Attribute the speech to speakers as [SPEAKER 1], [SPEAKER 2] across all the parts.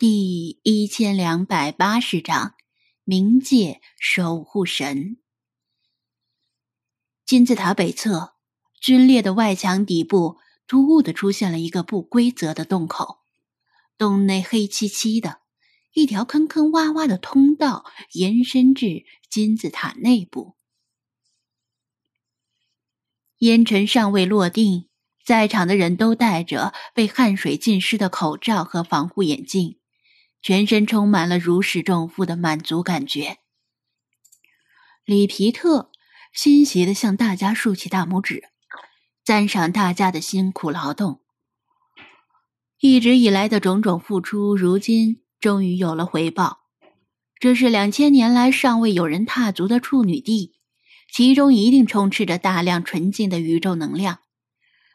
[SPEAKER 1] 第一千两百八十章，冥界守护神。金字塔北侧，龟裂的外墙底部突兀的出现了一个不规则的洞口，洞内黑漆漆的，一条坑坑洼洼的通道延伸至金字塔内部。烟尘尚未落定，在场的人都戴着被汗水浸湿的口罩和防护眼镜。全身充满了如释重负的满足感觉。里皮特欣喜的向大家竖起大拇指，赞赏大家的辛苦劳动。一直以来的种种付出，如今终于有了回报。这是两千年来尚未有人踏足的处女地，其中一定充斥着大量纯净的宇宙能量。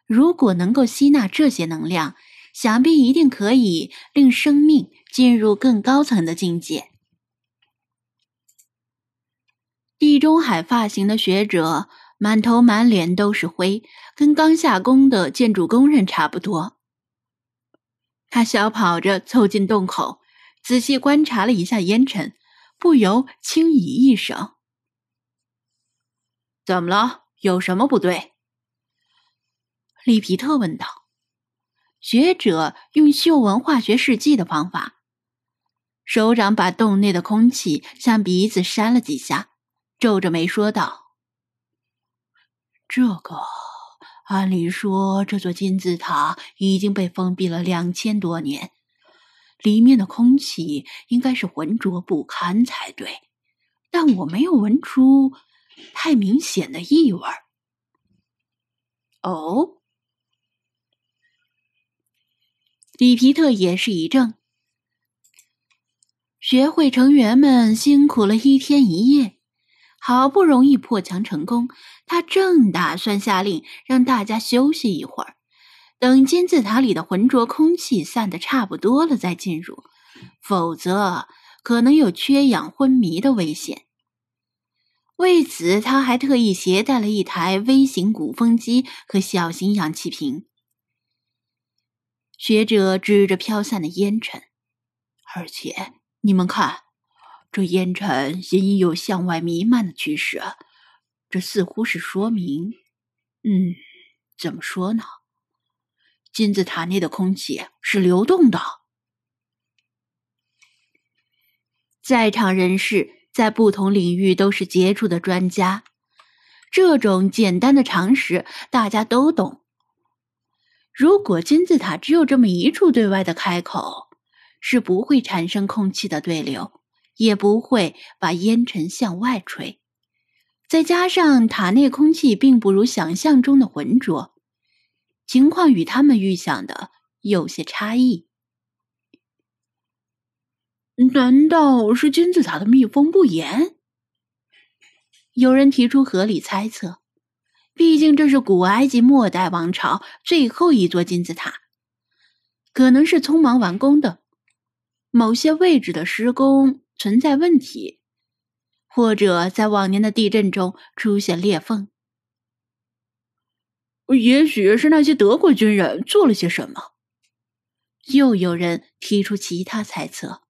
[SPEAKER 1] 如果能够吸纳这些能量，想必一定可以令生命进入更高层的境界。地中海发型的学者满头满脸都是灰，跟刚下工的建筑工人差不多。他小跑着凑近洞口，仔细观察了一下烟尘，不由轻咦一声：“
[SPEAKER 2] 怎么了？有什么不对？”
[SPEAKER 1] 里皮特问道。学者用嗅闻化学试剂的方法，手掌把洞内的空气向鼻子扇了几下，皱着眉说道：“这个，按理说这座金字塔已经被封闭了两千多年，里面的空气应该是浑浊不堪才对，但我没有闻出太明显的异味。”
[SPEAKER 2] 哦。
[SPEAKER 1] 里皮特也是一怔。学会成员们辛苦了一天一夜，好不容易破墙成功，他正打算下令让大家休息一会儿，等金字塔里的浑浊空气散得差不多了再进入，否则可能有缺氧昏迷的危险。为此，他还特意携带了一台微型鼓风机和小型氧气瓶。学者指着飘散的烟尘，而且你们看，这烟尘隐有向外弥漫的趋势，这似乎是说明，嗯，怎么说呢？金字塔内的空气是流动的。在场人士在不同领域都是杰出的专家，这种简单的常识大家都懂。如果金字塔只有这么一处对外的开口，是不会产生空气的对流，也不会把烟尘向外吹。再加上塔内空气并不如想象中的浑浊，情况与他们预想的有些差异。难道是金字塔的密封不严？有人提出合理猜测。毕竟这是古埃及末代王朝最后一座金字塔，可能是匆忙完工的，某些位置的施工存在问题，或者在往年的地震中出现裂缝。
[SPEAKER 2] 也许是那些德国军人做了些什么。
[SPEAKER 1] 又有人提出其他猜测。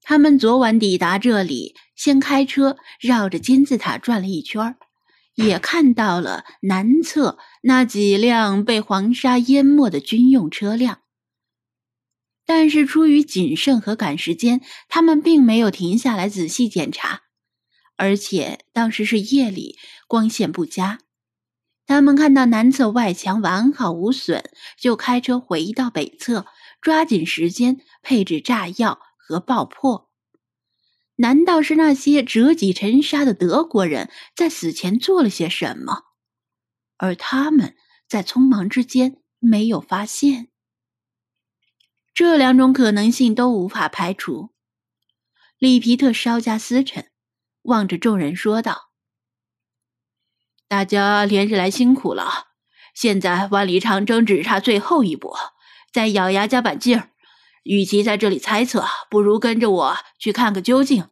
[SPEAKER 1] 他们昨晚抵达这里，先开车绕着金字塔转了一圈，也看到了南侧那几辆被黄沙淹没的军用车辆。但是出于谨慎和赶时间，他们并没有停下来仔细检查。而且当时是夜里，光线不佳。他们看到南侧外墙完好无损，就开车回到北侧，抓紧时间配置炸药。和爆破？难道是那些折戟沉沙的德国人在死前做了些什么，而他们在匆忙之间没有发现？这两种可能性都无法排除。里皮特稍加思忖，望着众人说道：“
[SPEAKER 2] 大家连日来辛苦了，现在万里长征只差最后一步，再咬牙加把劲儿。”与其在这里猜测，不如跟着我去看个究竟。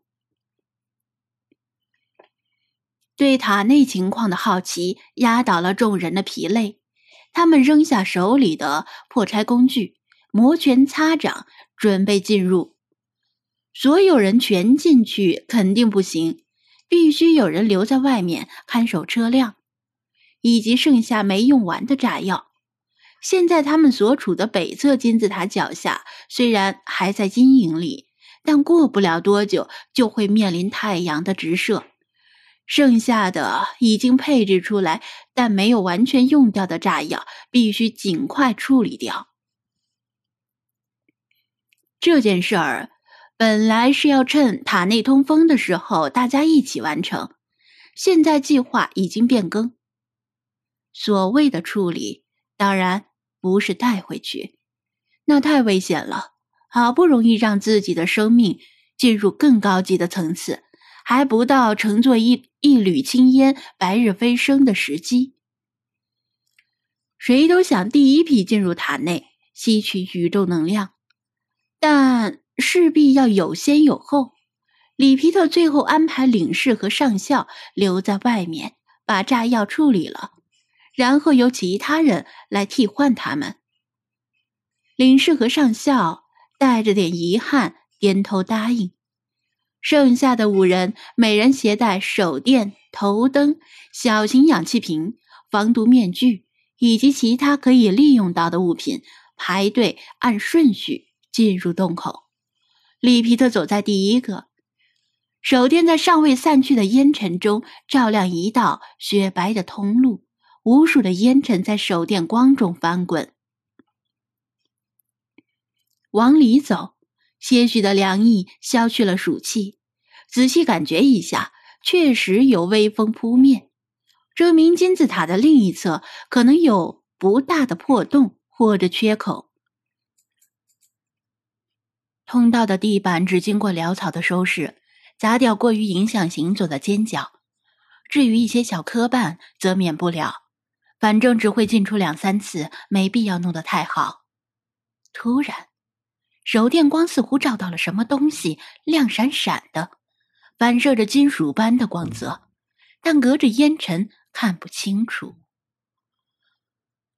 [SPEAKER 1] 对塔内情况的好奇压倒了众人的疲累，他们扔下手里的破拆工具，摩拳擦掌，准备进入。所有人全进去肯定不行，必须有人留在外面看守车辆，以及剩下没用完的炸药。现在他们所处的北侧金字塔脚下，虽然还在阴影里，但过不了多久就会面临太阳的直射。剩下的已经配置出来但没有完全用掉的炸药，必须尽快处理掉。这件事儿本来是要趁塔内通风的时候大家一起完成，现在计划已经变更。所谓的处理，当然。不是带回去，那太危险了。好不容易让自己的生命进入更高级的层次，还不到乘坐一一缕青烟白日飞升的时机。谁都想第一批进入塔内吸取宇宙能量，但势必要有先有后。里皮特最后安排领事和上校留在外面，把炸药处理了。然后由其他人来替换他们。领事和上校带着点遗憾点头答应。剩下的五人每人携带手电、头灯、小型氧气瓶、防毒面具以及其他可以利用到的物品，排队按顺序进入洞口。里皮特走在第一个，手电在尚未散去的烟尘中照亮一道雪白的通路。无数的烟尘在手电光中翻滚，往里走，些许的凉意消去了暑气。仔细感觉一下，确实有微风扑面，证明金字塔的另一侧可能有不大的破洞或者缺口。通道的地板只经过潦草的收拾，砸掉过于影响行走的尖角，至于一些小磕绊，则免不了。反正只会进出两三次，没必要弄得太好。突然，手电光似乎照到了什么东西，亮闪闪的，反射着金属般的光泽，但隔着烟尘看不清楚。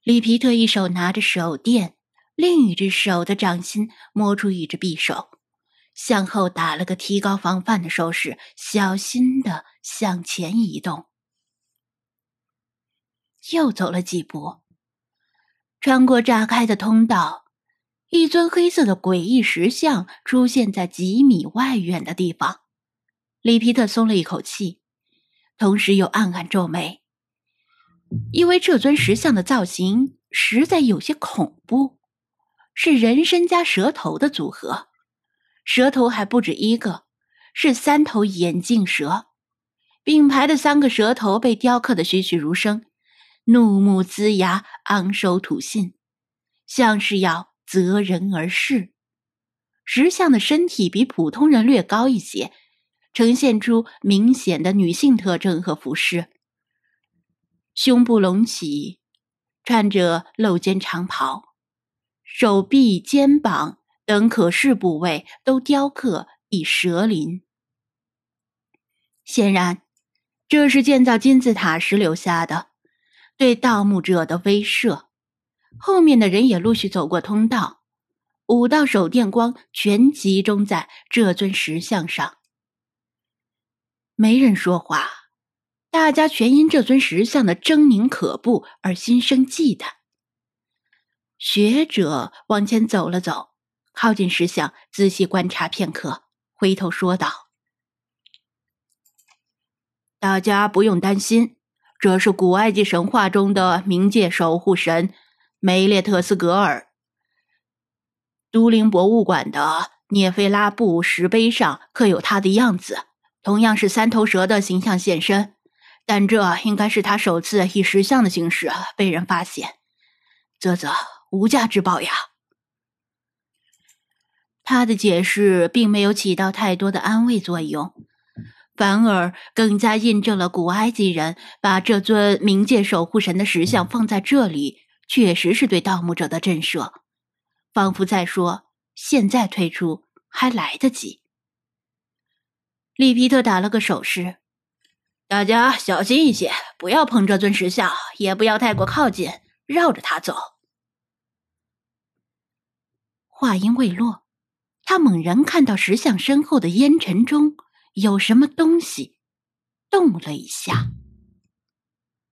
[SPEAKER 1] 里皮特一手拿着手电，另一只手的掌心摸出一只匕首，向后打了个提高防范的手势，小心的向前移动。又走了几步，穿过炸开的通道，一尊黑色的诡异石像出现在几米外远的地方。里皮特松了一口气，同时又暗暗皱眉，因为这尊石像的造型实在有些恐怖，是人身加蛇头的组合，蛇头还不止一个，是三头眼镜蛇，并排的三个蛇头被雕刻的栩栩如生。怒目龇牙，昂首吐信，像是要择人而噬。石像的身体比普通人略高一些，呈现出明显的女性特征和服饰。胸部隆起，穿着露肩长袍，手臂、肩膀等可视部位都雕刻以蛇鳞。显然，这是建造金字塔时留下的。对盗墓者的威慑，后面的人也陆续走过通道，五道手电光全集中在这尊石像上。没人说话，大家全因这尊石像的狰狞可怖而心生忌惮。学者往前走了走，靠近石像，仔细观察片刻，回头说道：“大家不用担心。”这是古埃及神话中的冥界守护神梅列特斯格尔。都灵博物馆的涅菲拉布石碑上刻有他的样子，同样是三头蛇的形象现身。但这应该是他首次以石像的形式被人发现，啧啧，无价之宝呀！他的解释并没有起到太多的安慰作用。反而更加印证了古埃及人把这尊冥界守护神的石像放在这里，确实是对盗墓者的震慑，仿佛在说：现在退出还来得及。利皮特打了个手势，大家小心一些，不要碰这尊石像，也不要太过靠近，绕着它走。话音未落，他猛然看到石像身后的烟尘中有什么东西动了一下。